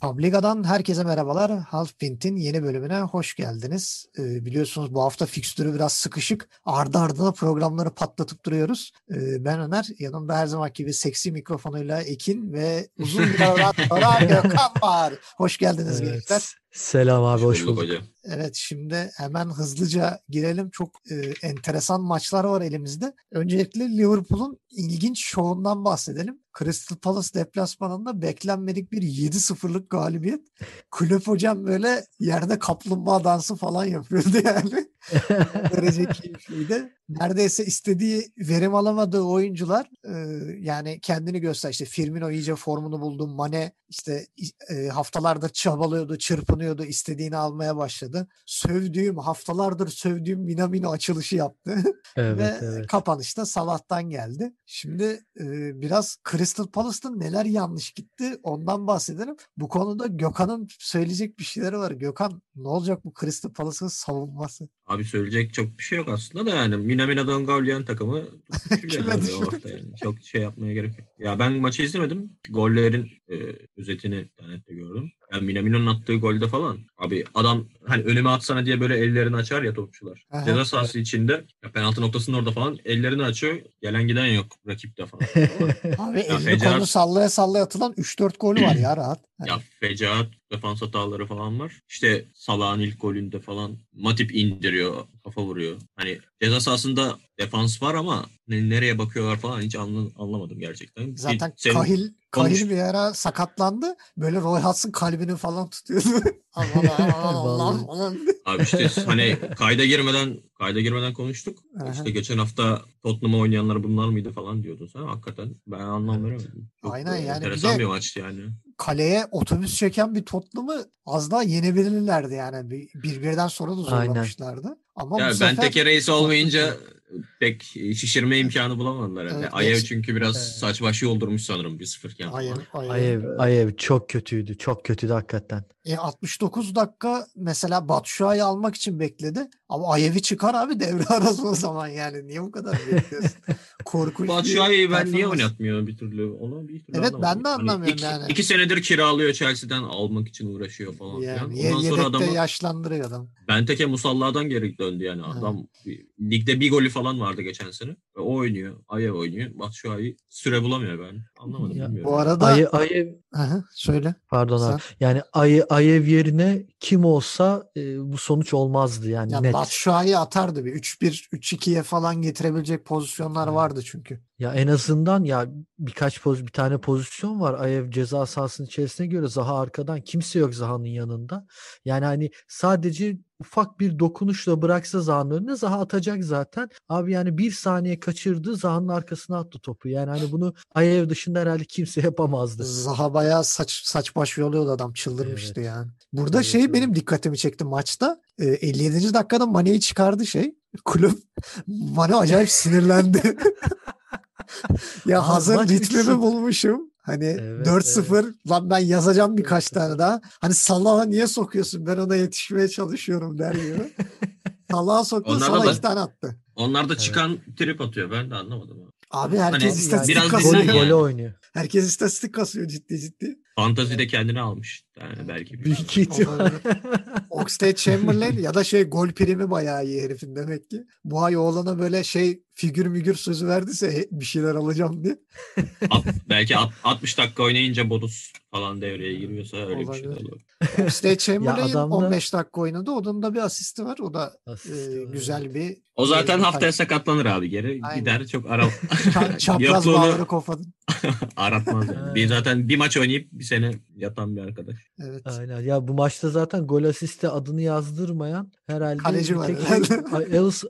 Publica'dan herkese merhabalar. Half Pint'in yeni bölümüne hoş geldiniz. Ee, biliyorsunuz bu hafta fikstürü biraz sıkışık. Ardı ardına programları patlatıp duruyoruz. Ee, ben Ömer, yanımda her zaman gibi seksi mikrofonuyla Ekin ve uzun bir aradan sonra Gökhan var. Hoş geldiniz Evet. gençler. Selam abi hoş bulduk. hocam. Evet şimdi hemen hızlıca girelim. Çok e, enteresan maçlar var elimizde. Öncelikle Liverpool'un ilginç şovundan bahsedelim. Crystal Palace deplasmanında beklenmedik bir 7-0'lık galibiyet. Kulüp hocam böyle yerde kaplumbağa dansı falan yapıyordu yani. Derece keyifliydi. Neredeyse istediği verim alamadığı oyuncular e, yani kendini göster. İşte Firmino iyice formunu buldu. Mane işte e, haftalardır çabalıyordu, çırpınıyordu, istediğini almaya başladı. Sövdüğüm, haftalardır sövdüğüm Minamino açılışı yaptı. Evet, Ve evet. kapanışta Salah'tan geldi. Şimdi e, biraz Crystal Palace'ta neler yanlış gitti ondan bahsedelim. Bu konuda Gökhan'ın söyleyecek bir şeyleri var. Gökhan ne olacak bu Crystal Palace'ın savunması? Abi söyleyecek çok bir şey yok aslında da yani Minamino Dongavlian takımı abi o hafta yani. Çok şey yapmaya gerek yok. Ya ben maçı izlemedim. Gollerin e, özetini internette gördüm. Yani Minamino'nun attığı golde falan. Abi adam hani önüme atsana diye böyle ellerini açar ya topçular. Aha. Ceza sahası içinde ya penaltı noktasının orada falan ellerini açıyor. Gelen giden yok rakipte falan. Abi elini Fecar- kolunu sallaya sallaya atılan 3-4 golü var ya rahat. Hani Ya fecaat defans hataları falan var. İşte Salah'ın ilk golünde falan Matip indiriyor, kafa vuruyor. Hani ceza sahasında defans var ama ne- nereye bakıyorlar falan hiç anla- anlamadım gerçekten. Bir- Zaten senin- Kahil konuş- Kahil bir ara sakatlandı. Böyle Roy Hodgson kalbini falan tutuyordu. aman Vallahi. aman. Abi işte hani kayda girmeden kayda girmeden konuştuk. İşte geçen hafta Tottenham'a oynayanlar bunlar mıydı falan diyordun sen. Hakikaten ben anlam veremedim. Çok Aynen yani. Bir enteresan de- bir maçtı yani. kaleye otobüs çeken bir Tottenham'ı az daha yenebilirlerdi yani. Bir, bir birden sonra da Aynen. Ama Ya bu ben reis olmayınca pek şişirme imkanı bulamadılar. herhalde. Evet, Ayev çünkü biraz Evet. saç başı yoldurmuş sanırım 1-0 iken. Ayev, falan. Ayev. Ayev, Ayev çok kötüydü. Çok kötüydü hakikaten. E, 69 dakika mesela Batshuayi almak için bekledi. Ama Ayev'i çıkar abi devre arası o zaman yani. Niye bu kadar bekliyorsun? Korkunç Batshuayi'yi ben niye oynatmıyor bir türlü? Onu bir türlü Evet, ben de anlamadım. anlamıyorum iki, yani. iki senedir kiralıyor Chelsea'den almak için uğraşıyor falan filan. Yani ye- Ondan sonra adamı yaşlandırıyor adam. Benteke Musallah'dan geri döndü yani. Ha. Adam bir- ligde bir golü falan vardı geçen sene. Ve o oynuyor. Ayev oynuyor. Batshuayi süre bulamıyor ben. Anlamadım Ya, bilmiyorum. Bu arada Ayev, Ayev Aha, söyle. pardon Sen- abi. Yani Ayev, Ayev yerine kim olsa e, bu sonuç olmazdı yani Ya net. Batshuayi atardı bir 3-1 3-2'ye falan getirebilecek pozisyonlar Evet. vardı çünkü. Ya en azından ya birkaç poz bir tane pozisyon var. Ayev ceza sahasının içerisine göre Zaha arkadan kimse yok Zaha'nın yanında. Yani hani sadece ufak bir dokunuşla bıraksa Zaha'nın önüne Zaha atacak zaten. Abi yani bir saniye kaçırdı Zaha'nın arkasına attı topu. Yani hani bunu Ayev dışında herhalde kimse yapamazdı. Zaha bayağı saç saç baş yoluyordu adam çıldırmıştı Evet. yani. Burada Evet, şey evet. benim dikkatimi çekti maçta. Ee, 57. dakikada Mane'yi çıkardı şey. Kulüp Mane acayip sinirlendi. ya hazır maç ritmimi 3-0. bulmuşum. Hani Evet, 4-0 lan ben yazacağım birkaç 4-0. tane daha. Hani Salah'a niye sokuyorsun? Ben ona yetişmeye çalışıyorum der gibi. Salah'a soktu Salah da- iki tane attı. Onlar da Evet. çıkan trip atıyor. Ben de anlamadım. abi. Abi herkes Hani istatistik biraz kasıyor. Golü, yani. oynuyor. Herkes istatistik kasıyor ciddi ciddi. Fantazide kendini almış. Yani belki. Büyük ihtimal. Olabilir. Oxlade Chamberlain ya da şey gol primi bayağı iyi herifin demek ki. Bu ay oğlana böyle şey figür mügür sözü verdiyse "He, bir şeyler alacağım diye. At- belki at- 60 dakika oynayınca bonus falan devreye giriyorsa öyle bir şey Olabilir. olur. Oxlade Chamberlain adam da- 15 dakika oynadı. Onun da bir asisti var. O da e, Asisti var. güzel bir O zaten bir- haftaya sakatlanır abi geri. Aynen. Gider çok ara Ça- çapraz bağları kopadın. aratmaz yani. Bir zaten bir maç oynayıp bir sene yatan bir arkadaş. Evet. Aynen. Ya bu maçta zaten gol asiste adını yazdırmayan herhalde Kaleci var tek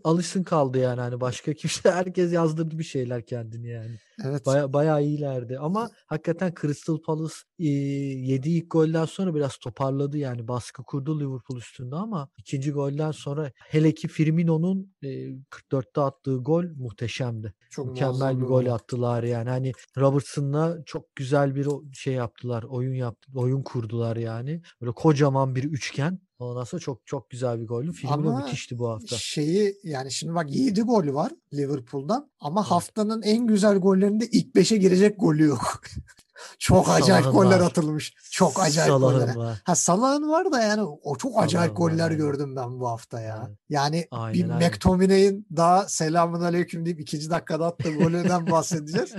Alisson kaldı yani hani başka kimse herkes yazdırdı bir şeyler kendini yani. Evet. Baya, bayağı iyilerdi ama hakikaten Crystal Palace e, yediği ilk golden sonra biraz toparladı yani baskı kurdu Liverpool üstünde ama ikinci golden sonra hele ki Firmino'nun e, 44'te attığı gol muhteşemdi. Çok Mükemmel bir gol attılar yani. Hani Robertson'la çok güzel bir şey yaptılar. Oyun yaptı, oyun kurdular yani. Böyle kocaman bir üçgen. Ondan sonra çok çok güzel bir goldü. Firmino Ama müthişti bu hafta. Şeyi yani şimdi bak 7 golü var Liverpool'dan ama haftanın en güzel gollerinde ilk 5'e girecek golü yok. çok acayip Salah'ın goller var. atılmış. Çok acayip Salah'ın goller. var. Ha Salah'ın var da yani o çok acayip Salah'ın var, goller aynen. gördüm ben bu hafta ya. Evet. Yani Aynen, bir aynen. McTominay'in daha selamun aleyküm deyip ikinci dakikada attığı golünden bahsedeceğiz.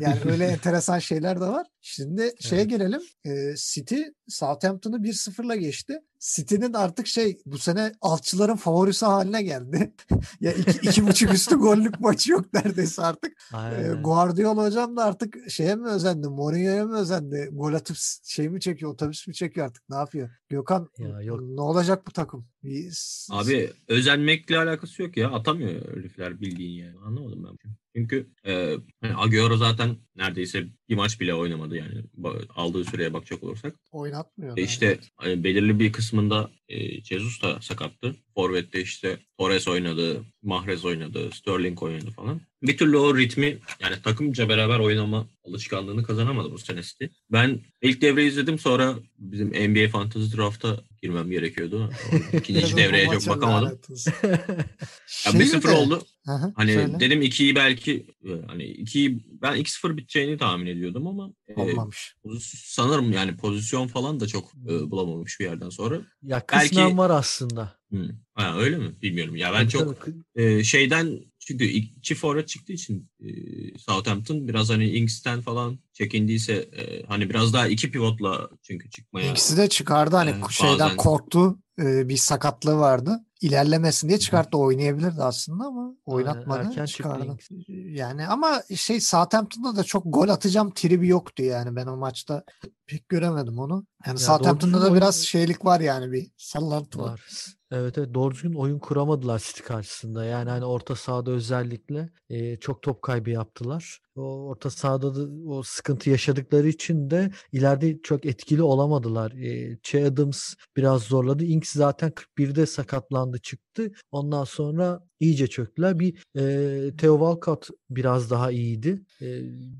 Yani öyle enteresan şeyler de var. Şimdi şeye Evet. gelelim. Ee, City Southampton'ı 1-0'la geçti. City'nin artık şey bu sene altçıların favorisi haline geldi. ya iki, iki buçuk üstü gollük maçı yok neredeyse artık. Ee, Aynen. Guardiola hocam da artık şeye mi özendi? Mourinho'ya mı özendi? Gol atıp şey mi çekiyor? Otobüs mü çekiyor artık? Ne yapıyor? Gökhan Ya yok. ne olacak bu takım? Bir s- Abi özenmekle alakası yok ya. Atamıyor herifler bildiğin yani. Anlamadım ben. Çünkü e, hani Agüero zaten neredeyse bir maç bile oynamadı yani. Aldığı süreye bakacak olursak. oynatmıyor. E işte hani belirli bir kısmında e, Jesus da sakattı. Forvet'te işte Torres oynadı, Mahrez oynadı, Sterling oynadı falan. Bir türlü o ritmi yani takımca beraber oynama alışkanlığını kazanamadı bu sene City. Ben ilk devre izledim sonra bizim NBA Fantasy Draft'a girmem gerekiyordu. İkinci devreye çok bakamadım. lanet olsun. Ya Şey 1-0 de- oldu. Hı, Hani söyle. dedim 2'yi belki e, hani 2'yi ben 2-0 biteceğini tahmin ediyordum ama e, olmamış. poz- sanırım yani pozisyon falan da çok e, bulamamış bir yerden sonra. Ya Belki- kısmen var aslında. Hı. Ha, öyle mi? Bilmiyorum. Ya ben Tabii, çok tabii. e, şeyden çünkü çift forvet çıktığı için e, Southampton biraz hani Ings'ten falan çekindiyse e, hani biraz daha iki pivotla çünkü çıkmaya İkisi de çıkardı hani Evet, şeyden bazen- korktu. Ee, bir sakatlığı vardı. İlerlemesin diye çıkarttı. Oynayabilirdi aslında ama oynatmadı. erken çıkardı. Yani ama şey Southampton'da da çok gol atacağım tribi yoktu yani. Ben o maçta pek göremedim onu. Yani Ya Southampton'da da biraz oyun- şeylik var yani bir sallantı var. Var. Evet, evet doğru düzgün oyun kuramadılar City karşısında. Yani hani orta sahada özellikle e, çok top kaybı yaptılar. O orta sahada da o sıkıntı yaşadıkları için de ileride çok etkili olamadılar. E, Che Adams biraz zorladı. Ings zaten 41'de sakatlandı çıktı. Ondan sonra iyice çöktüler. Bir e, Theo Walcott biraz daha iyiydi. E,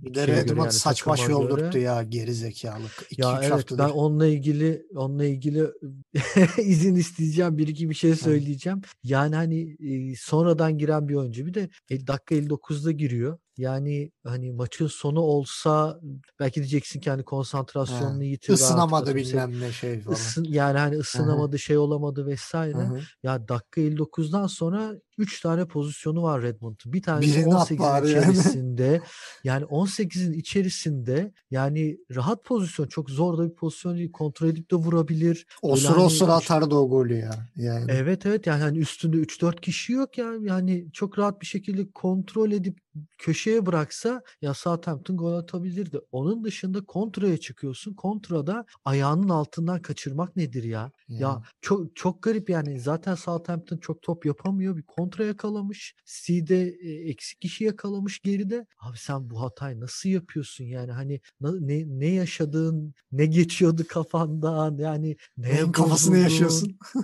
Bir de Redmond yani saç baş takıma göre. yoldurttu ya geri zekalı. 2-3 Ya evet haftadır. ben onunla ilgili onunla ilgili izin isteyeceğim bir iki bir şey söyleyeceğim. Yani hani e, sonradan giren bir oyuncu bir de el- dakika 59'da giriyor. Yani hani maçın sonu olsa belki diyeceksin ki hani konsantrasyonunu yitirdi. artık Isınamadı se- bilmem ne şey falan. ısın, yani hani ısınamadı şey olamadı vesaire. Hı hı. Ya dakika 59'dan sonra 3 tane pozisyonu var Redmond'un. Bir tanesi Birini at 18'in bari yani. içerisinde. Yani 18'in içerisinde yani rahat pozisyon çok zor da bir pozisyon değil. Kontrol edip de vurabilir. Osur Öyle hani osur üç- atardı o golü ya. Yani. Evet evet yani hani üstünde 3-4 kişi yok ya. Yani çok rahat bir şekilde kontrol edip köşeye bıraksa ya Southampton gol atabilirdi. Onun dışında kontraya çıkıyorsun. Kontrada ayağının altından kaçırmak nedir ya? Yani. Ya çok çok garip yani. Zaten Southampton çok top yapamıyor. Bir kontra yakalamış. City'de e, eksik kişi yakalamış geride. Abi sen bu hatayı nasıl yapıyorsun yani? Hani na- ne ne yaşadığın, ne geçiyordu kafandan? Yani Neyin kafasını yaşıyorsun?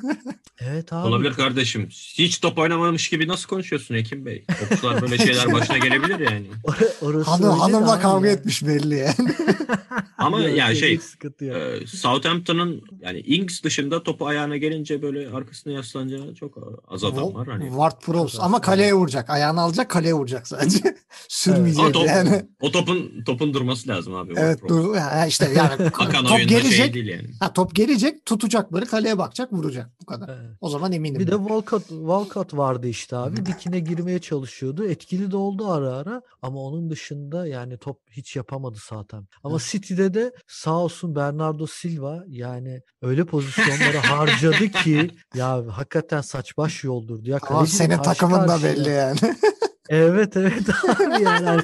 Evet abi. Olabilir kardeşim. Hiç top oynamamış gibi nasıl konuşuyorsun Ekim Bey? Topçular böyle şeyler başına gelebilir yani. Or- Orası Hanım, hanımla kavga ya. etmiş belli yani. Ama ya yok, şey. Ee, Southampton'ın yani Ings dışında topu ayağına gelince böyle arkasına yaslanacağı çok az adam var. Hani. Ward Çok az, ama kaleye vuracak. Ayağını alacak kaleye vuracak sadece. Sürmeyecek top, yani. o topun topun durması lazım abi. Evet dur ya işte yani top şey gelecek. değil yani. Ha, top gelecek tutacak böyle kaleye bakacak vuracak bu kadar. Evet. O zaman eminim. Bir de ben. Walcott, Walcott vardı işte abi. Dikine girmeye çalışıyordu. Etkili de oldu ara ara. Ama onun dışında yani top hiç yapamadı zaten. Ama Evet. City'de de sağ olsun Bernardo Silva yani öyle pozisyonları harcadı ki ya hakikaten saç baş yoldurdu. Ya Ama kaleciyle senin karşı takımın da karşıya. belli yani. Evet evet abi yani hani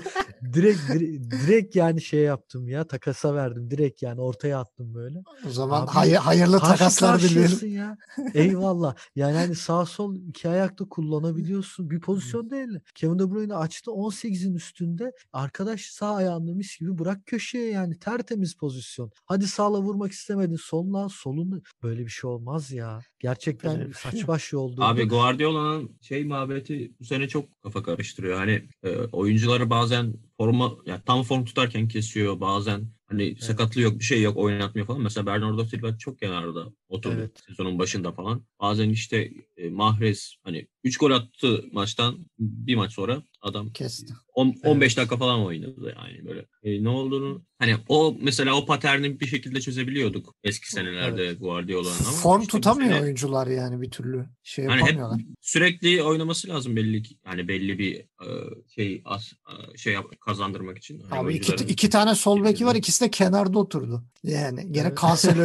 direkt, direkt direkt yani şey yaptım ya takasa verdim direkt yani ortaya attım böyle. O zaman Abi, hay- hayırlı Karşı takaslar karşıyasın ya. Eyvallah. Yani hani sağ sol iki ayakta kullanabiliyorsun. Bir pozisyon değil. Kevin De Bruyne açtı 18'in üstünde. Arkadaş sağ ayağında mis gibi bırak köşeye yani tertemiz pozisyon. Hadi sağla vurmak istemedin. Solla solunu. Böyle bir şey olmaz ya. Gerçekten bir şey saç baş yoldurdu. Abi Guardiola'nın şey muhabbeti bu sene çok kafa karıştırıyor. Hani e, oyuncuları bazen forma yani tam form tutarken kesiyor bazen Hani sakatlığı yok, bir şey yok, oynatmıyor falan. Mesela Bernardo Silva çok kenarda oturdu Evet. sezonun başında falan. Bazen işte e, Mahrez hani 3 gol attı maçtan bir maç sonra adam Kesti. on- 15 Evet. dakika falan oynadı yani böyle. E, ne olduğunu hani o mesela o paterni bir şekilde çözebiliyorduk eski senelerde Guardiola'nın ama Form işte tutamıyor sene- oyuncular yani bir türlü. Şey Hani hep yapamıyorlar. sürekli oynaması lazım belli ki. Yani belli bir e, şey as, e, şey kazandırmak için. Hani Abi iki, iki tane sol beki var ikisi de kenarda oturdu. Yani gene Evet.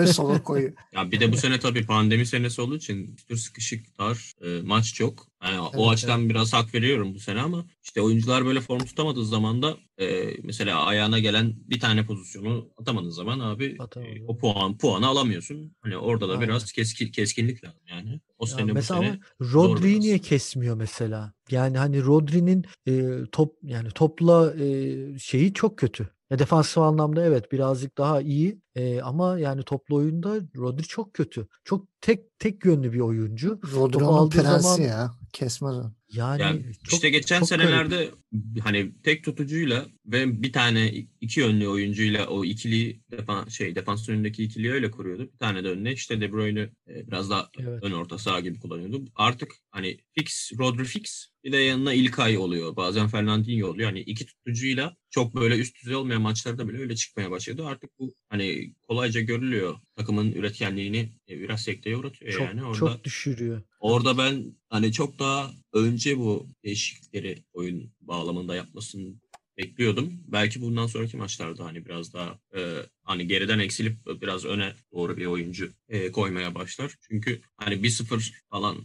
Sola koyuyor. Ya bir de bu sene tabii pandemi senesi olduğu için bir sıkışık dar e, maç çok. Yani o Evet, açıdan biraz hak veriyorum bu sene ama işte oyuncular böyle form tutamadığı zaman da e, mesela ayağına gelen bir tane pozisyonu atamadığın zaman abi e, o puan puanı alamıyorsun. Hani orada da Aynen. biraz keskin, keskinlik lazım yani. O Ya sene bu mesela sene zor Rodri'yi biraz. niye kesmiyor mesela? Yani hani Rodri'nin e, top yani topla e, şeyi çok kötü. Ya defansif anlamda evet birazcık daha iyi e, ama yani toplu oyunda Rodri çok kötü. Çok tek tek yönlü bir oyuncu. Rodri'nin prensi zaman- ya. Kesmez. Yani, Yani çok, işte geçen çok garip. senelerde hani tek tutucuyla ve bir tane iki yönlü oyuncuyla o ikili defan şey defans önündeki ikiliyi öyle kuruyordu. Bir tane de önüne işte De Bruyne e, biraz daha Evet. ön orta saha gibi kullanıyordu. Artık hani fix Rodri fix bir de yanına İlkay oluyor. Bazen Fernandinho oluyor. Hani iki tutucuyla çok böyle üst düzey olmayan maçlarda bile öyle çıkmaya başladı. Artık bu hani kolayca görülüyor. Takımın üretkenliğini e, biraz sekteye uğratıyor çok, yani. Orada çok düşürüyor. Orada ben hani çok daha önce bu değişiklikleri oyun bağlamında yapmasını bekliyordum. Belki bundan sonraki maçlarda hani biraz daha e, hani geriden eksilip biraz öne doğru bir oyuncu e, koymaya başlar. Çünkü hani 1-0 falan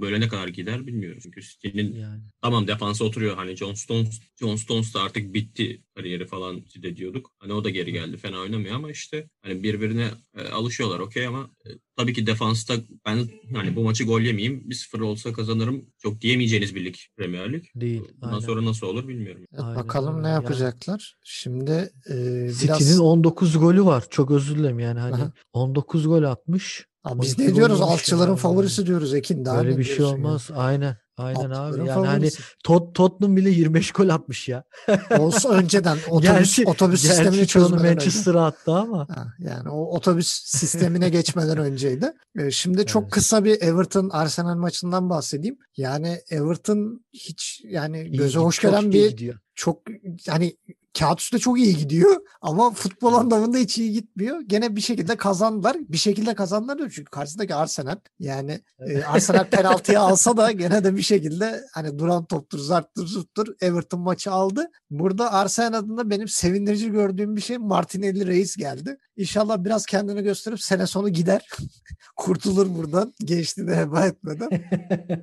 böyle ne kadar gider bilmiyorum. Çünkü City'nin Yani. tamam defansa oturuyor. Hani John Stones, John Stones da artık bitti kariyeri falan de diyorduk. Hani o da geri geldi. Fena oynamıyor ama işte hani birbirine e, alışıyorlar okey ama e, tabii ki defansta ben hani bu maçı gol yemeyeyim 1-0 olsa kazanırım çok diyemeyeceğiniz bir lig Premier Lig. Değil. Bundan aynen. sonra nasıl olur bilmiyorum. Evet, Aynen bakalım ne Yani- yapacaklar. Şimdi e, biraz City'nin 19 golü var. Çok özür dilerim yani hani Aha. 19 gol atmış. Abi biz 12 ne diyoruz? Alçıların yani. favorisi diyoruz Ekin. Daha Böyle bir şey olmaz. Aynen. Aynen abi. Alçıların Yani hani favorisi. Tot Tottenham bile 25 gol atmış ya. Olsa önceden otobüs Gerçi- otobüs Gerçi sistemini çözmeden önce. Manchester'a attı ama. Ha, yani o otobüs sistemine geçmeden önceydi. Ee, şimdi çok Evet. kısa bir Everton Arsenal maçından bahsedeyim. Yani Everton hiç yani İyi göze gid- hoş gelen iyi bir gidiyor. çok yani kağıt üstünde çok iyi gidiyor ama futbol anlamında hiç iyi gitmiyor. Gene bir şekilde kazandılar. Bir şekilde kazandılar diyor çünkü karşısındaki Arsenal yani e, Arsenal penaltıyı alsa da gene de bir şekilde hani duran toptur zarttır zurttur Everton maçı aldı. Burada Arsenal adında benim sevindirici gördüğüm bir şey Martinelli Reis geldi. İnşallah biraz kendini gösterip sene sonu gider. Kurtulur buradan. Gençliğini heba etmeden.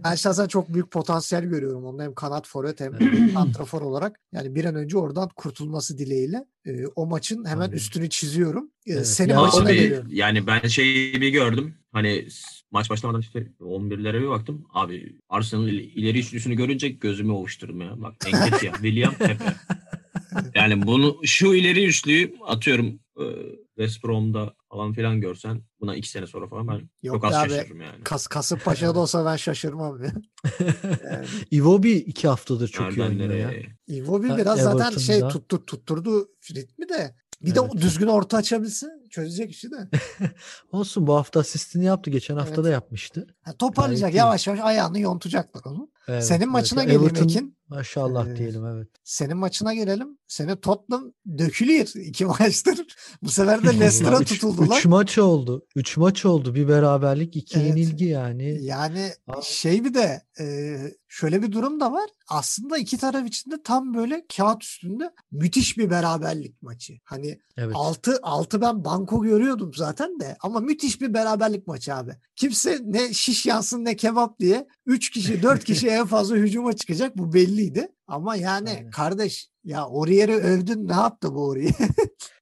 Ben şahsen çok büyük potansiyel görüyorum onu hem kanat forvet hem santrafor olarak. Yani bir an önce oradan kurtulması dileğiyle e, o maçın hemen Aynen. üstünü çiziyorum. E, Evet. Senin Ya maçına geliyorum. yani ben şeyi bir gördüm. Hani maç başlamadan işte 11'lere bir baktım. Abi Arsenal'ın il- ileri üçlüsünü görünce gözümü ovuşturdum ya. Bak Enketia, William, Pepe. Yani bunu şu ileri üçlüyü atıyorum West Brom'da falan filan görsen buna iki sene sonra falan ben Yok çok az abi. şaşırırım yani. Kas, Kasımpaşa'da olsa ben şaşırmam ya. Yani, Iwobi iki haftadır çok iyi oynuyor ya. Iwobi Ha, biraz zaten şey Everton'da. tuttu, tutturdu ritmi de. Bir de Evet. düzgün orta açabilse çözecek işi de. Olsun bu hafta asistini yaptı. Geçen hafta Evet. da yapmıştı. Ha, toparlayacak iyi. yavaş yavaş ayağını yontacaklar onu. Evet, Senin maçına Everton, Ekin. Maşallah Ee, diyelim evet. Senin maçına gelelim. Senin Tottenham dökülüyor iki maçtır. Bu sefer de Leicester'a tutuldular. Üç maç oldu. Üç maç oldu. Bir beraberlik, iki Evet. yenilgi yani. Yani Abi- şey bir de e, şöyle bir durum da var. Aslında iki taraf için de tam böyle kağıt üstünde müthiş bir beraberlik maçı. Hani Evet. 6 6 ben banko görüyordum zaten de ama müthiş bir beraberlik maçı abi. Kimse ne şiş yansın ne kebap diye 3 kişi 4 kişi en fazla hücuma çıkacak bu belliydi. Ama yani Aynen. kardeş ya Orier'i övdün ne yaptı bu Orier?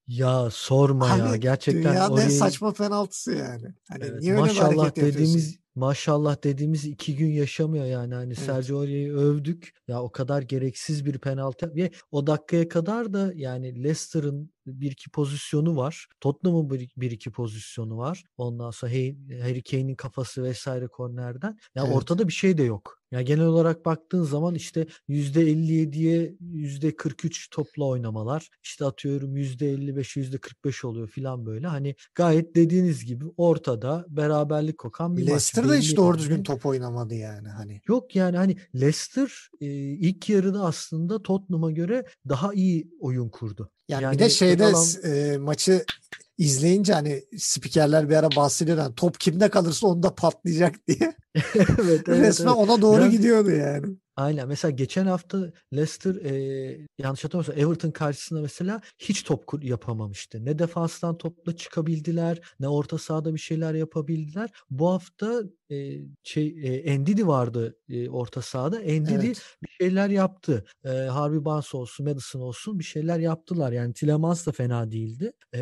Ya sorma ya. Abi, Gerçekten Dünyanın en orayı- saçma penaltısı yani. Hani Evet, niye öyle maşallah dediğimiz maşallah dediğimiz iki gün yaşamıyor yani hani Evet. Sergio Aurier'i övdük ya o kadar gereksiz bir penaltı ve o dakikaya kadar da yani Leicester'ın bir iki pozisyonu var Tottenham'ın bir, bir iki pozisyonu var ondan sonra Hay- Harry Kane'in kafası vesaire kornerden ya Evet. ortada bir şey de yok Ya genel olarak baktığın zaman işte %57'ye %43 topla oynamalar. işte atıyorum %55 %45 oluyor filan böyle. Hani gayet dediğiniz gibi ortada beraberlik kokan bir Leicester maç. da Belli hiç doğru düzgün top oynamadı yani hani. Yok yani hani Leicester e, ilk yarıda aslında Tottenham'a göre daha iyi oyun kurdu. Yani, Yani bir de şeyde Özal- e, maçı izleyince hani spikerler bir ara bahsediyor hani top kimde kalırsa onda patlayacak diye. evet, evet, Resmen evet. ona doğru Biraz- gidiyordu yani. Aynen. Mesela geçen hafta Leicester e, yanlış hatırlamıyorsam Everton karşısında mesela hiç top yapamamıştı. Ne defanstan topla çıkabildiler, ne orta sahada bir şeyler yapabildiler. Bu hafta e, şey e, Ndidi vardı e, orta sahada. Ndidi Evet. bir şeyler yaptı. E, Harvey Barnes olsun, Madison olsun bir şeyler yaptılar. Yani Tielemans da fena değildi. E,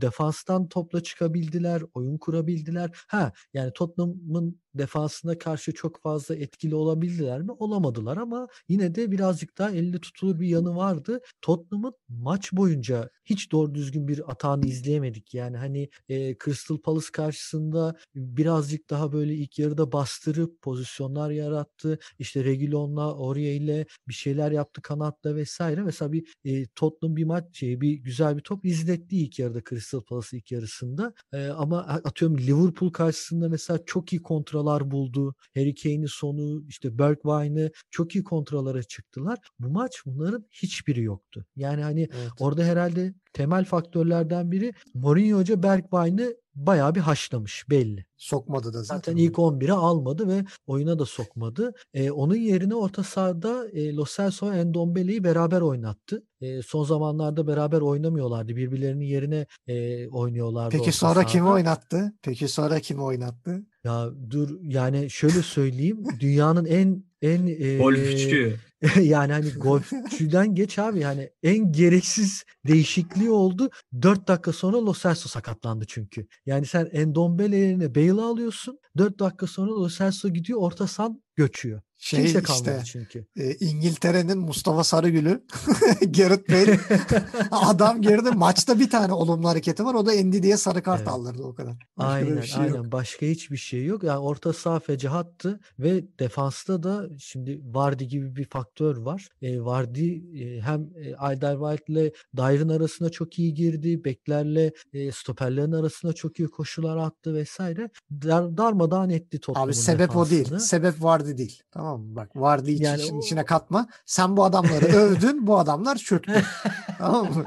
defanstan topla çıkabildiler, oyun kurabildiler. Ha yani Tottenham'ın defansına karşı çok fazla etkili olabildiler mi? Olamadılar ama yine de birazcık daha elle tutulur bir yanı vardı. Tottenham'ın maç boyunca hiç doğru düzgün bir atağını izleyemedik. Yani hani e, Crystal Palace karşısında birazcık daha böyle ilk yarıda bastırıp pozisyonlar yarattı. İşte Reguilon'la Aurier ile bir şeyler yaptı kanatla vesaire. Mesela bir e, Tottenham bir maç şey, bir güzel bir top izletti ilk yarıda Crystal Palace ilk yarısında. E, ama atıyorum Liverpool karşısında mesela çok iyi kontralar buldu. Harry Kane'i sonu işte Bergwijn'ı çok iyi kontralara çıktılar. Bu maç bunların hiçbiri yoktu. Yani hani Evet. orada herhalde temel faktörlerden biri Mourinho Hoca Bergwijn'ı bayağı bir haşlamış belli. Sokmadı da zaten. Zaten ilk 11'e almadı ve oyuna da sokmadı. E, onun yerine orta sahada e, Lo Celso ve Ndombele'yi beraber oynattı. E, son zamanlarda beraber oynamıyorlardı. Birbirlerinin yerine e, oynuyorlardı Peki sonra kimi sahada. oynattı? Peki sonra kimi oynattı? Ya dur yani şöyle söyleyeyim. dünyanın en en e, Golfçü. yani hani golfçüden geç abi yani en gereksiz değişikliği oldu. 4 dakika sonra Lo Celso sakatlandı çünkü. Yani sen Endombele yerine Bale'ı alıyorsun. 4 dakika sonra Lo Celso gidiyor orta sahan göçüyor. Şey Kimse kalmadı işte çünkü. e, İngiltere'nin Mustafa Sarıgül'ü Gareth Bale adam geride maçta bir tane olumlu hareketi var o da Endi diye sarı kart Evet. aldırdı o kadar. Başka Aynen şey aynen yok. başka hiçbir şey yok. Yani orta saha fecahattı ve defansta da şimdi Vardy gibi bir faktör var. E, Vardy e, hem e, Alderweireld ile Dyer'ın arasına çok iyi girdi. Beklerle e, stoperlerin arasına çok iyi koşular attı vesaire. Dar, darmadağın etti Tottenham'ın Abi sebep o değil. defansını. Sebep vardı değil. Tamam mı? Bak vardı hiç Yani o- içine katma. Sen bu adamları övdün. Bu adamlar çöktü. tamam mı?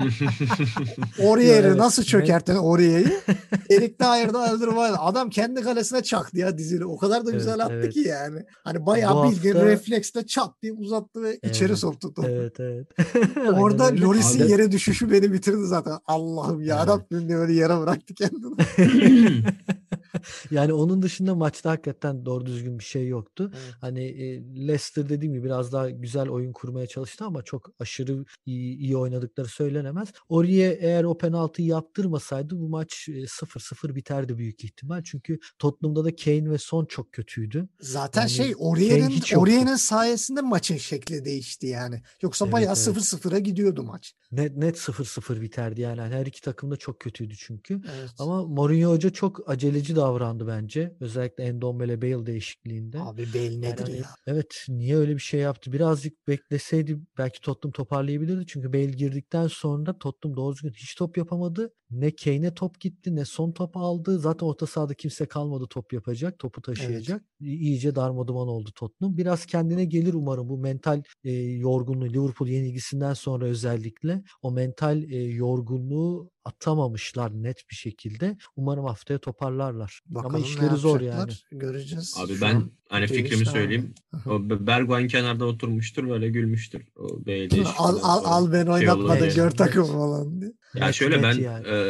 Aurier'i evet. nasıl çökerttin Aurier'i? Erik Dyer'da Alderweireld. Adam kendi kalesine çaktı ya dizili. O kadar da Evet, güzel attı evet. ki yani. Hani bayağı Bu bildiğin hafta- refleksle çat diye uzattı ve içeri Evet, soktu topu. Evet evet. Orada. Loris'in Abi- yere düşüşü beni bitirdi zaten. Allah'ım ya Evet. Rabbim diye böyle yere bıraktı kendini. yani onun dışında maçta hakikaten doğru düzgün bir şey yoktu. Evet. Hani Leicester dediğim gibi biraz daha güzel oyun kurmaya çalıştı ama çok aşırı iyi, iyi oynadıkları söylenemez. Aurier eğer o penaltıyı yaptırmasaydı bu maç e, 0-0 biterdi büyük ihtimal. Çünkü Tottenham'da da Kane ve Son çok kötüydü. Zaten Yani şey yoktu. Aurier'in sayesinde maçın şekli değişti yani. Yoksa Evet, bayağı evet. 0-0'a gidiyordu maç. Net net 0-0 biterdi yani. Hani her iki takım da çok kötüydü çünkü. Evet. Ama Mourinho Hoca çok aceleci davrandı bence. Özellikle Endombele Bale değişikliğinde. Abi Bale Yani nedir hani ya? evet niye öyle bir şey yaptı? Birazcık bekleseydi belki Tottenham toparlayabilirdi. Çünkü Bale girdikten sonra Tottenham doğru düzgün hiç top yapamadı. Ne Kane'e top gitti ne son top aldı. Zaten orta sahada kimse kalmadı top yapacak, topu taşıyacak. İ- İyice darmaduman oldu Tottenham. Biraz kendine gelir umarım bu mental e, yorgunluğu Liverpool yenilgisinden sonra özellikle o mental e, yorgunluğu atamamışlar net bir şekilde. Umarım haftaya toparlarlar. Bakalım Ama ne işleri zor yani. Göreceğiz. Abi Şu ben an hani fikrimi söyleyeyim. O Be- Bergwijn kenarda oturmuştur böyle gülmüştür. O Al, al, al ben şey oynatmadım Evet, gör takım falan diye. Ya Net, şöyle ben yani. e,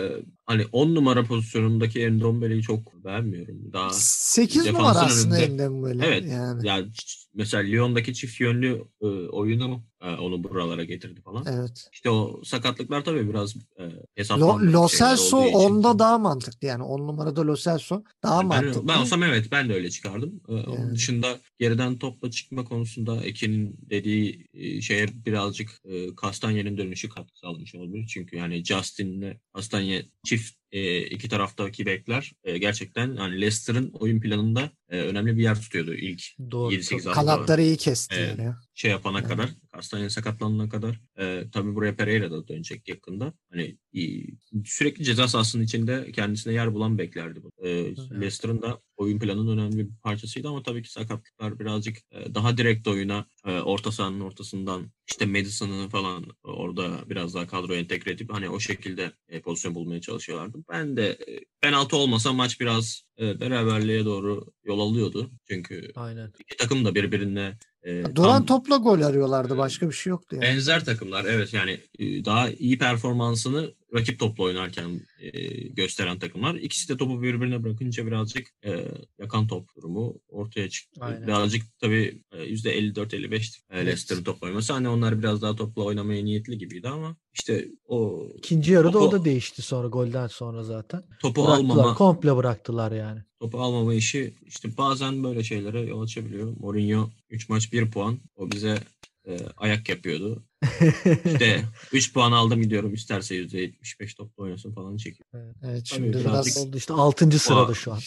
hani 10 numara pozisyonundaki Endombele'yi çok beğenmiyorum. Daha 8 defansın numara aslında önünde- Endem böyle. Evet. Yani. ya ç- mesela Lyon'daki çift yönlü e, oyunu onu buralara getirdi falan. Evet. İşte o sakatlıklar tabii biraz e, Lo, hesaplanmadık Lo şeyler Celso onda daha mantıklı yani. 10 numarada Lo Celso daha Yani ben, mantıklı. ben olsam evet ben de öyle çıkardım. Ee, Onun Yani. dışında geriden topla çıkma konusunda Ekin'in dediği e, şeye birazcık e, Kastanye'nin dönüşü katkı sağlamış olabilir. Çünkü yani Justin'le Kastanye çift e, iki taraftaki bekler e, gerçekten hani Leicester'ın oyun planında e, önemli bir yer tutuyordu ilk Doğru. 7-8 hafta. Kanatları iyi kesti Evet. yani. şey yapana Evet. kadar, Castanha sakatlanana kadar. E, tabii buraya Pereira da dönecek yakında. Hani iyi- sürekli ceza sahasının içinde kendisine yer bulan beklerdi bu. E, Leicester'ın da oyun planının önemli bir parçasıydı ama tabii ki sakatlıklar birazcık e, daha direkt oyuna e, orta sahanın ortasından işte Madison'ı falan orada biraz daha kadroya entegre edip hani o şekilde e, pozisyon bulmaya çalışıyorlardı. Ben de e, penaltı olmasa maç biraz e, beraberliğe doğru yol alıyordu. Çünkü Aynen. iki takım da birbirine e, Duran tam- topla gol arıyorlardı. Başka bir şey yoktu yani. Benzer takımlar evet yani e, daha iyi performansını rakip topla oynarken e, gösteren takımlar. İkisi de topu birbirine bırakınca birazcık e, yakan top durumu ortaya çıktı. Aynen. Birazcık tabii e, %54-55 e, Leicester'ın top oynaması. Hani onlar biraz daha topla oynamaya niyetli gibiydi ama işte o İkinci yarıda o Topu- da değişti sonra golden sonra zaten. topu Bıraktılar, almama komple bıraktılar yani. Topu almama işi işte bazen böyle şeylere yol açabiliyor. Mourinho 3 maç 1 puan o bize e, ayak yapıyordu. İşte 3 puan aldım gidiyorum isterse %75 topla oynasın falan çekiyor. Evet şimdi Tabii, biraz birazcık- Oldu işte 6. sırada şu an.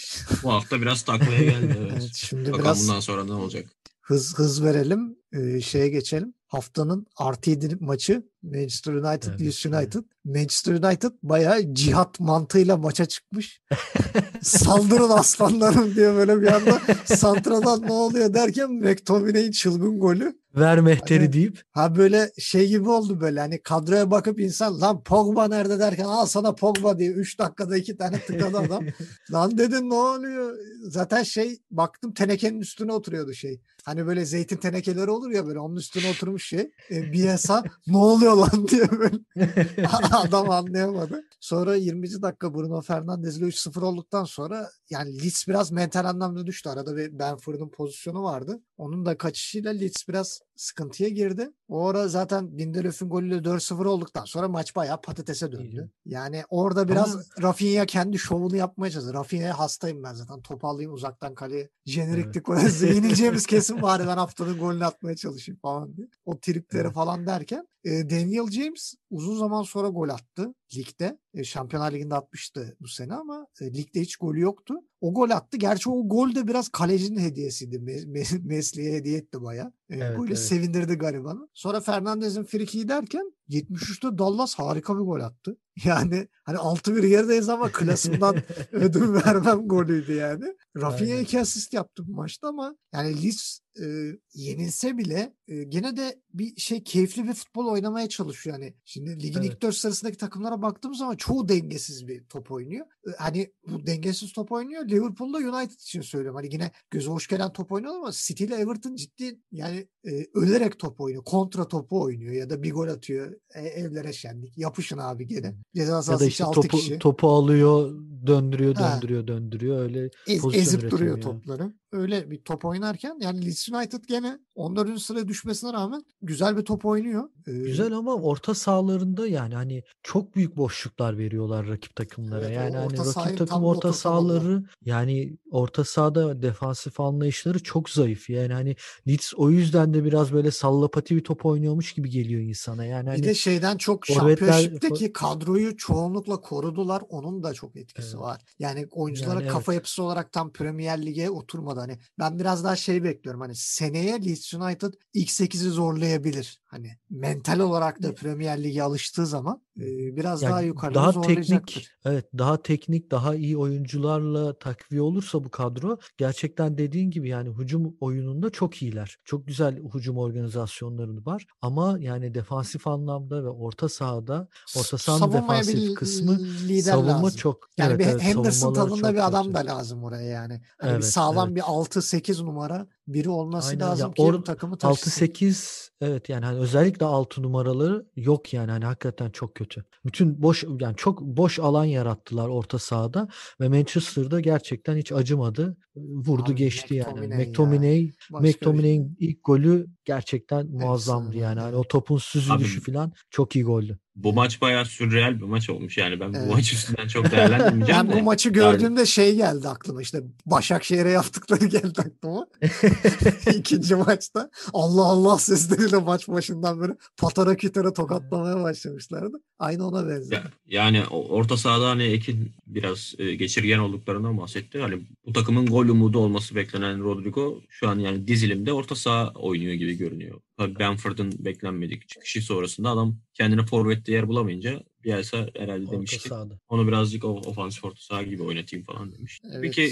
Bu hafta biraz taklaya geldi. Evet. evet, şimdi Bakalım biraz bundan sonra ne olacak? hız hız verelim. Ee, şeye geçelim. Haftanın artı 7 maçı Manchester United Evet, Leeds United. Manchester United bayağı cihat mantığıyla maça çıkmış. Saldırın aslanlarım diye böyle bir anda santradan ne oluyor derken McTominay'in çılgın golü. Ver mehteri Hani- deyip Ha böyle şey gibi oldu böyle hani kadroya bakıp insan lan Pogba nerede derken al sana Pogba diye 3 dakikada iki tane tıkadı adam. lan dedin ne oluyor? Zaten şey baktım tenekenin üstüne oturuyordu şey. Hani böyle zeytin tenekeleri olur ya böyle onun üstüne oturmuş şey. E, Bielsa ne oluyor lan diye böyle. Adam anlayamadı. Sonra 20. dakika Bruno Fernandes ile 3-0 olduktan sonra yani Leeds biraz mental anlamda düştü. Arada bir Benford'un pozisyonu vardı. Onun da kaçışıyla Leeds biraz sıkıntıya girdi. O ara zaten Lindelöf'ün golüyle 4-0 olduktan sonra maç bayağı patatese döndü. Yani orada biraz Ama- Rafinha kendi şovunu yapmaya çalıştı. Rafinha'ya hastayım ben zaten. Topu alayım uzaktan kaleye. Jeneriklik evet. yenileceğimiz kesin bari ben haftanın golünü atmaya çalışayım falan diye. O tripleri Evet. falan derken e, Daniel James uzun zaman sonra gol attı ligde. E, Şampiyonlar Ligi'nde atmıştı bu sene ama e, ligde hiç golü yoktu. O gol attı. Gerçi o gol de biraz kalecinin hediyesiydi. Me- Me- Mesli'ye hediye etti baya. E, Evet, golü evet. sevindirdi garibanı. Sonra Fernandez'in frikiği derken 73'te Dallas harika bir gol attı. Yani hani 6-1 gerideyiz ama klasından ödün vermem golüydü yani. Rafinha iki asist yaptı bu maçta ama yani Leeds e, yenilse bile e, gene de bir şey keyifli bir futbol oynamaya çalışıyor. Yani şimdi ligin Evet. ilk dört sırasındaki takımlara baktığımız zaman çoğu dengesiz bir top oynuyor. E, hani bu dengesiz top oynuyor. Liverpool'da United için söylüyorum. Hani yine göze hoş gelen top oynuyor ama City ile Everton ciddi yani e, ölerek top oynuyor. Kontra topu oynuyor ya da bir gol atıyor. E, evlere şenlik. Yapışın abi gene. Ceza ya da işte 6 topu, kişi. topu alıyor, döndürüyor, Ha. döndürüyor, döndürüyor. Öyle Ez- ezip duruyor yani. topları. Öyle bir top oynarken yani Leeds United gene 14. sıraya düşmesine rağmen güzel bir top oynuyor. Ee, Güzel ama orta sahalarında yani hani çok büyük boşluklar veriyorlar rakip takımlara. Evet, yani hani rakip takım bir orta sahaları yani orta sahada defansif anlayışları çok zayıf. Yani hani Leeds o yüzden de biraz böyle sallapati bir top oynuyormuş gibi geliyor insana. Yani Bir hani de şeyden çok şampiyonşipteki kadroyu çoğunlukla korudular. Onun da çok etkisi Evet. var. Yani oyunculara Yani kafa evet. yapısı olarak tam Premier Lig'e oturmadı. Hani ben biraz daha şey bekliyorum. Hani seneye Leeds United ilk 8'i zorlayabilir. Hani mental olarak da Premier Lig'e alıştığı zaman biraz Yani daha yukarıda daha teknik evet daha teknik daha iyi oyuncularla takviye olursa bu kadro gerçekten dediğin gibi yani hücum oyununda çok iyiler. Çok güzel hücum organizasyonları var ama yani defansif anlamda ve orta sahada orta sahanın bir defansif kısmı lider savunma lazım. çok Yani evet, bir evet, Henderson tadında bir adam da lazım oraya yani. Hani bir Evet, sağlam evet. bir 6-8 numara biri olması Aynen. Ya lazım ki or- takımı taşısın. 6-8 evet yani hani özellikle 6 numaraları yok yani hani hakikaten çok kötü. Bütün boş yani çok boş alan yarattılar orta sahada ve Manchester'da gerçekten hiç acımadı. Vurdu Abi geçti yani. McTominay ya. McTominay Başka bir şey. McTominay'in ilk golü gerçekten muazzamdı Efsane yani. ya. Hani o topun süzülüşü Abi- falan çok iyi goldü. Bu maç bayağı sürreal bir maç olmuş. Yani ben Evet. bu maç üstünden çok değerlendirmeyeceğim Ben de. bu maçı gördüğümde şey geldi aklıma işte Başakşehir'e yaptıkları geldi aklıma. İkinci maçta Allah Allah sesleriyle maç başından böyle patara kütere tokatlamaya başlamışlardı. Aynı ona benziyor. Ya- yani orta sahada hani Ekin biraz e, geçirgen olduklarından bahsetti. Hani bu takımın gol umudu olması beklenen Rodrigo şu an yani dizilimde orta saha oynuyor gibi görünüyor. Tabii Benford'un beklenmedik çıkışı sonrasında adam kendine forvette yer bulamayınca Bielsa herhalde Orta demiş ki sahada. onu birazcık o- ofansif orta saha gibi oynatayım falan demiş. Evet. Peki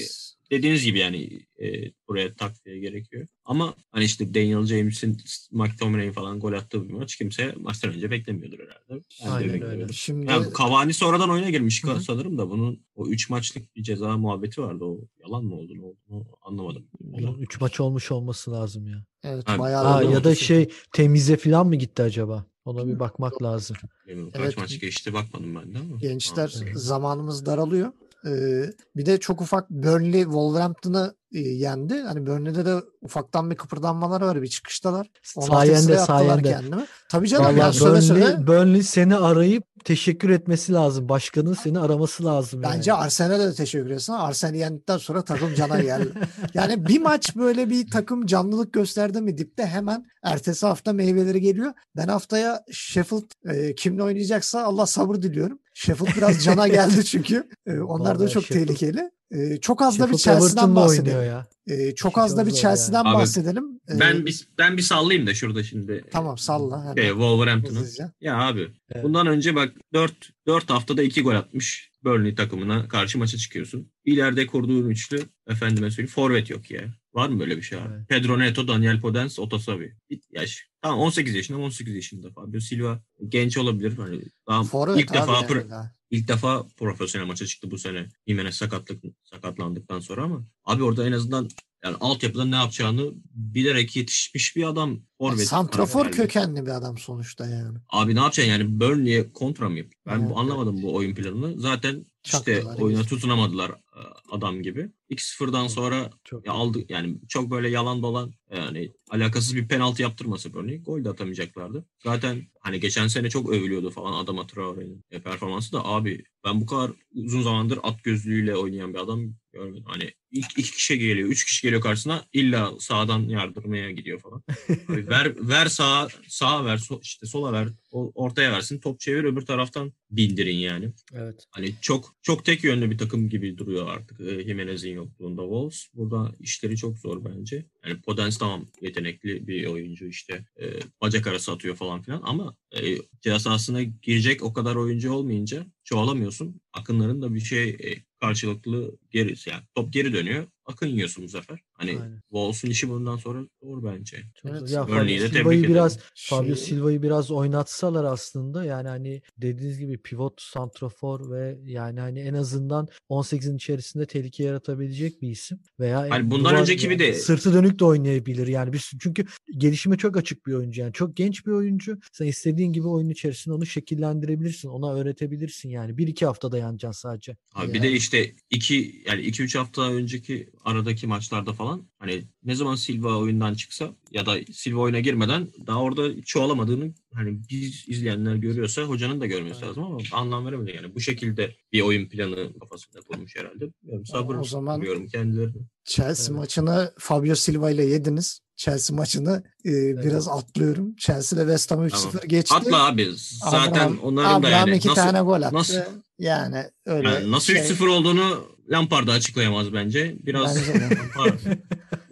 dediğiniz gibi yani e, buraya takviye gerekiyor. Ama hani işte Daniel James'in McTominay'in falan gol attığı bir maç kimse maçtan önce beklemiyordur herhalde. Ben Aynen öyle. Şimdi Yani Cavani sonradan oyuna girmiş Hı hı. sanırım da bunun o 3 maçlık bir ceza muhabbeti vardı. O yalan mı oldu ne oldu anlamadım. Onun 3 maç olmuş olması lazım ya. evet Ha, bayağı Ha, ya da şey temize falan mı gitti acaba? Ona bir bakmak lazım. Kaç Evet. maç geçti bakmadım ben de ama. gençler Ha, zamanımız daralıyor. Ee, bir de çok ufak Burnley Wolverhampton'ı e, yendi. Hani Burnley'de de ufaktan bir kıpırdanmalar var. Bir çıkıştalar. Onlar Sayende sayende. kendimi. Tabii canım Vallahi yani söyle Burnley, söyle. Burnley seni arayıp teşekkür etmesi lazım. Başkanın seni araması lazım yani. Bence Arsenal'e de teşekkür etsin. Arsenal yendikten sonra takım cana geldi. yani bir maç böyle bir takım canlılık gösterdi mi dipte hemen ertesi hafta meyveleri geliyor. Ben haftaya Sheffield e, kimle oynayacaksa Allah sabır diliyorum. Sheffield biraz cana geldi çünkü. E, onlar da Vallahi çok Sheffield- tehlikeli. E, çok az da bir Chelsea'den bahsedelim. ya. E, çok az da bir Chelsea'den yani. Abi, bahsedelim. E, Ben bir ben bir sallayayım da şurada şimdi. Tamam salla. hemen Şey, Wolverhampton'ı. hızlıca. Ya abi Evet. bundan önce bak 4 4 haftada 2 gol atmış Burnley takımına karşı maça çıkıyorsun. İleride kurduğun üçlü efendime söyleyeyim forvet yok ya. Var mı böyle bir şey abi? Evet. Pedro Neto, Daniel Podence, Otasavi. Bir yaş. Tamam 18 yaşında 18 yaşında Fabio Silva genç olabilir. Hani daha Forvet ilk defa yani. İlk defa profesyonel maça çıktı bu sene. Jimenez sakatlık sakatlandıktan sonra ama abi orada en azından yani altyapıda ne yapacağını bilerek yetişmiş bir adam. Forvet. Santrafor kökenli bir adam sonuçta yani. Abi ne yapacaksın yani Burnley'e kontra mı yapayım? Ben Evet, bu anlamadım bu oyun planını. Zaten işte Çaktılar, oyuna geçti. tutunamadılar e, adam gibi. 2-0'dan sonra Çok ya aldı yani çok böyle yalan dolan yani alakasız bir penaltı yaptırmasa Burnley gol de atamayacaklardı. Zaten hani geçen sene çok övülüyordu falan Adama Traore'nin e, performansı da abi ben bu kadar uzun zamandır at gözlüğüyle oynayan bir adam görmedim. Hani ilk iki kişi geliyor, üç kişi geliyor karşısına. İlla sağdan yardırmaya gidiyor falan. Ver ver sağa sağa ver so- işte sola ver ortaya versin top çevir öbür taraftan bindirin yani. Evet. Hani çok çok tek yönlü bir takım gibi duruyor artık e, Jimenez'in yokluğunda Wolves. Burada işleri çok zor bence. Yani Podence tamam yetenekli bir oyuncu işte e, bacak arası atıyor falan filan ama e, ceza sahasına girecek o kadar oyuncu olmayınca çoğalamıyorsun. Akınların da bir şey e, karşılıklı geri yani top geri dönüyor. Akın yiyorsun bu sefer. Hani Aynen. Wolves'un işi bundan sonra zor bence. Evet. Ya Fabio de tebrik ederim. biraz Fabio Şey- Silva'yı biraz oynatsalar aslında yani hani dediğiniz gibi pivot, santrafor ve yani hani en azından 18'in içerisinde tehlike yaratabilecek bir isim veya Hani bundan önceki bir de- sırtı dönük de oynayabilir yani bir çünkü gelişime çok açık bir oyuncu yani çok genç bir oyuncu sen istediğin gibi oyun içerisinde onu şekillendirebilirsin ona öğretebilirsin yani bir iki hafta dayanacaksın sadece. Abi bir Yani- de işte iki yani iki üç hafta önceki aradaki maçlarda falan hani ne zaman Silva oyundan çıksa ya da Silva oyuna girmeden daha orada çoğalamadığını hani biz izleyenler görüyorsa hocanın da görmesi Aynen. lazım ama anlam veremedi yani bu şekilde bir oyun planı kafasında kurmuş herhalde. Bilmiyorum, sabır o zaman- diliyorum kendilerine. Chelsea Evet. maçını Fabio Silva ile yediniz. Chelsea maçını e, biraz atlıyorum. Chelsea ile West Ham 3-0 Tamam. geçti. Atla abi zaten Abraham- onların da Abraham yani iki nasıl, tane gol attı. nasıl- Yani öyle yani nasıl şey, 3-0 olduğunu Lampard da açıklayamaz bence. Biraz Bence. Lampard,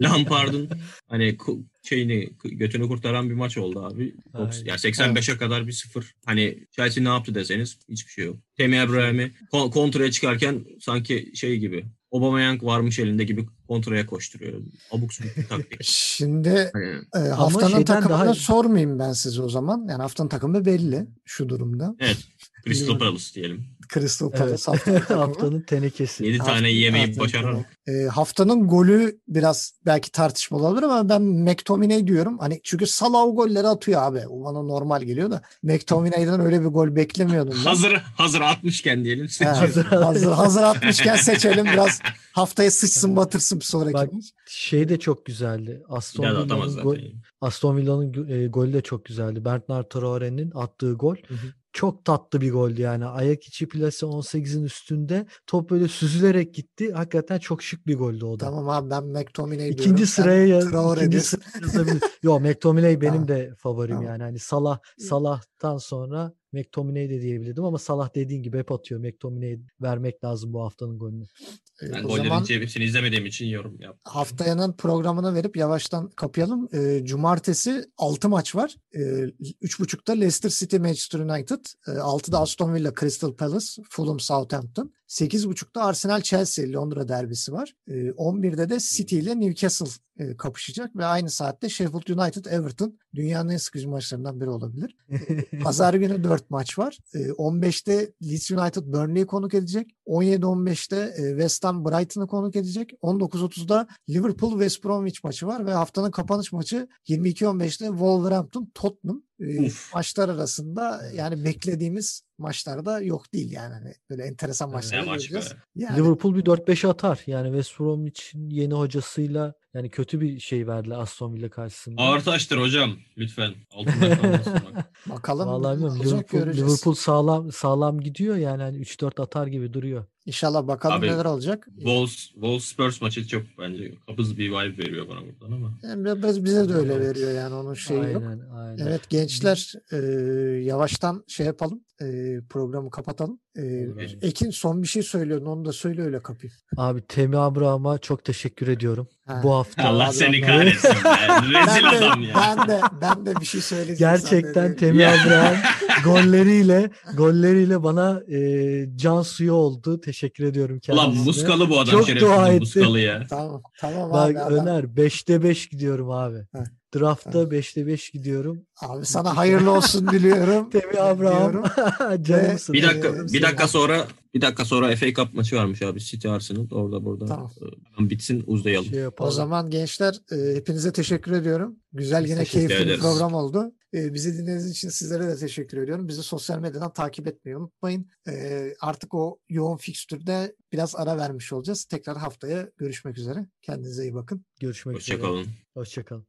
Lampard'ın hani şeyini götünü kurtaran bir maç oldu abi. Aynen. Yani 85'e kadar bir sıfır. Hani Chelsea ne yaptı deseniz hiçbir şey yok. Temi Abraham'i kon- kontraya çıkarken sanki şey gibi Aubameyang varmış elinde gibi kontraya koşturuyor. Abuk subuk bir taktik. Şimdi e, haftanın takımını daha- sormayayım ben size o zaman. Yani haftanın takımı belli şu durumda. evet. Crystal. Palace diyelim. Crystal Palace Evet. haftanın. Haftanın tenekesi. 7 Hafta- tane haftanın başararak. E, haftanın golü biraz belki tartışmalı olabilir ama ben McTominay diyorum. Hani çünkü Salah o golleri atıyor abi. O bana normal geliyor da McTominay'dan öyle bir gol beklemiyordum ben. Hazır hazır atmışken diyelim. He, hazır, hazır, hazır atmışken seçelim biraz haftaya sıçsın batırsın bir sonraki Bak. Şey de çok güzeldi. Aston Villa'nın yani. Aston Villa'nın e, golü de çok güzeldi. Bernard Traore'nin attığı gol. Hı hı. çok tatlı bir goldü yani. Ayak içi plase 18'in üstünde top böyle süzülerek gitti. Hakikaten çok şık bir goldü o da. Tamam abi ben McTominay diyorum. İkinci Sen sıraya yaz. İkinci sıraya yazabilir. Yo McTominay benim Tamam. de favorim Tamam. yani. Hani Salah Salah'tan sonra McTominay de diyebilirdim ama Salah dediğin gibi hep atıyor. McTominay vermek lazım bu haftanın golünü. Ben o gollerin zaman hepsini izlemediğim için yorum yap. haftayanın programını verip yavaştan kapayalım. Ee, cumartesi 6 maç var. Ee, 3.30'da Leicester City Manchester United. Ee, 6'da Aston Villa Crystal Palace, Fulham Southampton. 8.30'da Arsenal Chelsea Londra derbisi var. Ee, 11'de de City ile Newcastle e, kapışacak ve aynı saatte Sheffield United Everton dünyanın en sıkıcı maçlarından biri olabilir. Pazar günü 4 maç var. Ee, 15'te Leeds United Burnley'i konuk edecek. 17-15'te e, West Ham Brighton'ı konuk edecek. 19.30'da Liverpool West Bromwich maçı var ve haftanın kapanış maçı 22-15'te Wolverhampton Tottenham. Maçlar arasında yani beklediğimiz maçlarda yok değil yani. Hani böyle enteresan maçlar be. göreceğiz. Yani Liverpool bir 4-5 atar. Yani West Bromwich'in yeni hocasıyla yani kötü bir şey verdiler Aston Villa karşısında. Ağır taştır hocam lütfen. Altında kalmasın bak. bakalım Vallahi bilmiyorum. Liverpool. Liverpool sağlam sağlam gidiyor yani hani 3-4 atar gibi duruyor. İnşallah bakalım Abi, neler olacak. Wolves, Wolves Spurs maçı çok bence kabız bir vibe veriyor bana buradan ama. Yani biraz bize de öyle veriyor yani onun şeyi yok. aynen aynen. Evet gençler e, yavaştan şey yapalım e, programı kapatalım. E, Olur. Ekin son bir şey söylüyorsun onu da söyle öyle kapayım. Abi Temi Abraham'a çok teşekkür ediyorum. Ha. Bu hafta Allah abi, seni kahretsin. Rezil Ben de, adam ya. ben de ben de bir şey söyleyeceğim. Gerçekten. Temi. Abraham golleriyle golleriyle bana e, can suyu oldu. Teşekkür ediyorum Ulan kendisine. muskalı bu adam Çok dua etti. muskalı ya. Tamam tamam Bak abi. Öner 5'te 5 gidiyorum abi. Heh, Draft'ta tamam. 5'te 5 gidiyorum. Abi sana hayırlı olsun diliyorum. Temi Abraham canımsın. Bir dakika Ee, bir dakika sonra bir dakika sonra FA Cup maçı varmış abi City Arsenal orada burada. Tamam. Ee, bitsin uzayalım. Şey O zaman gençler e, hepinize teşekkür ediyorum. Güzel yine teşekkür keyifli bir ederiz. program oldu. E, bizi dinlediğiniz için sizlere de teşekkür ediyorum. Bizi sosyal medyadan takip etmeyi unutmayın. E, artık o yoğun fikstürde biraz ara vermiş olacağız. Tekrar haftaya görüşmek üzere. Kendinize iyi bakın. Görüşmek üzere. Hoşçakalın. Hoşçakalın.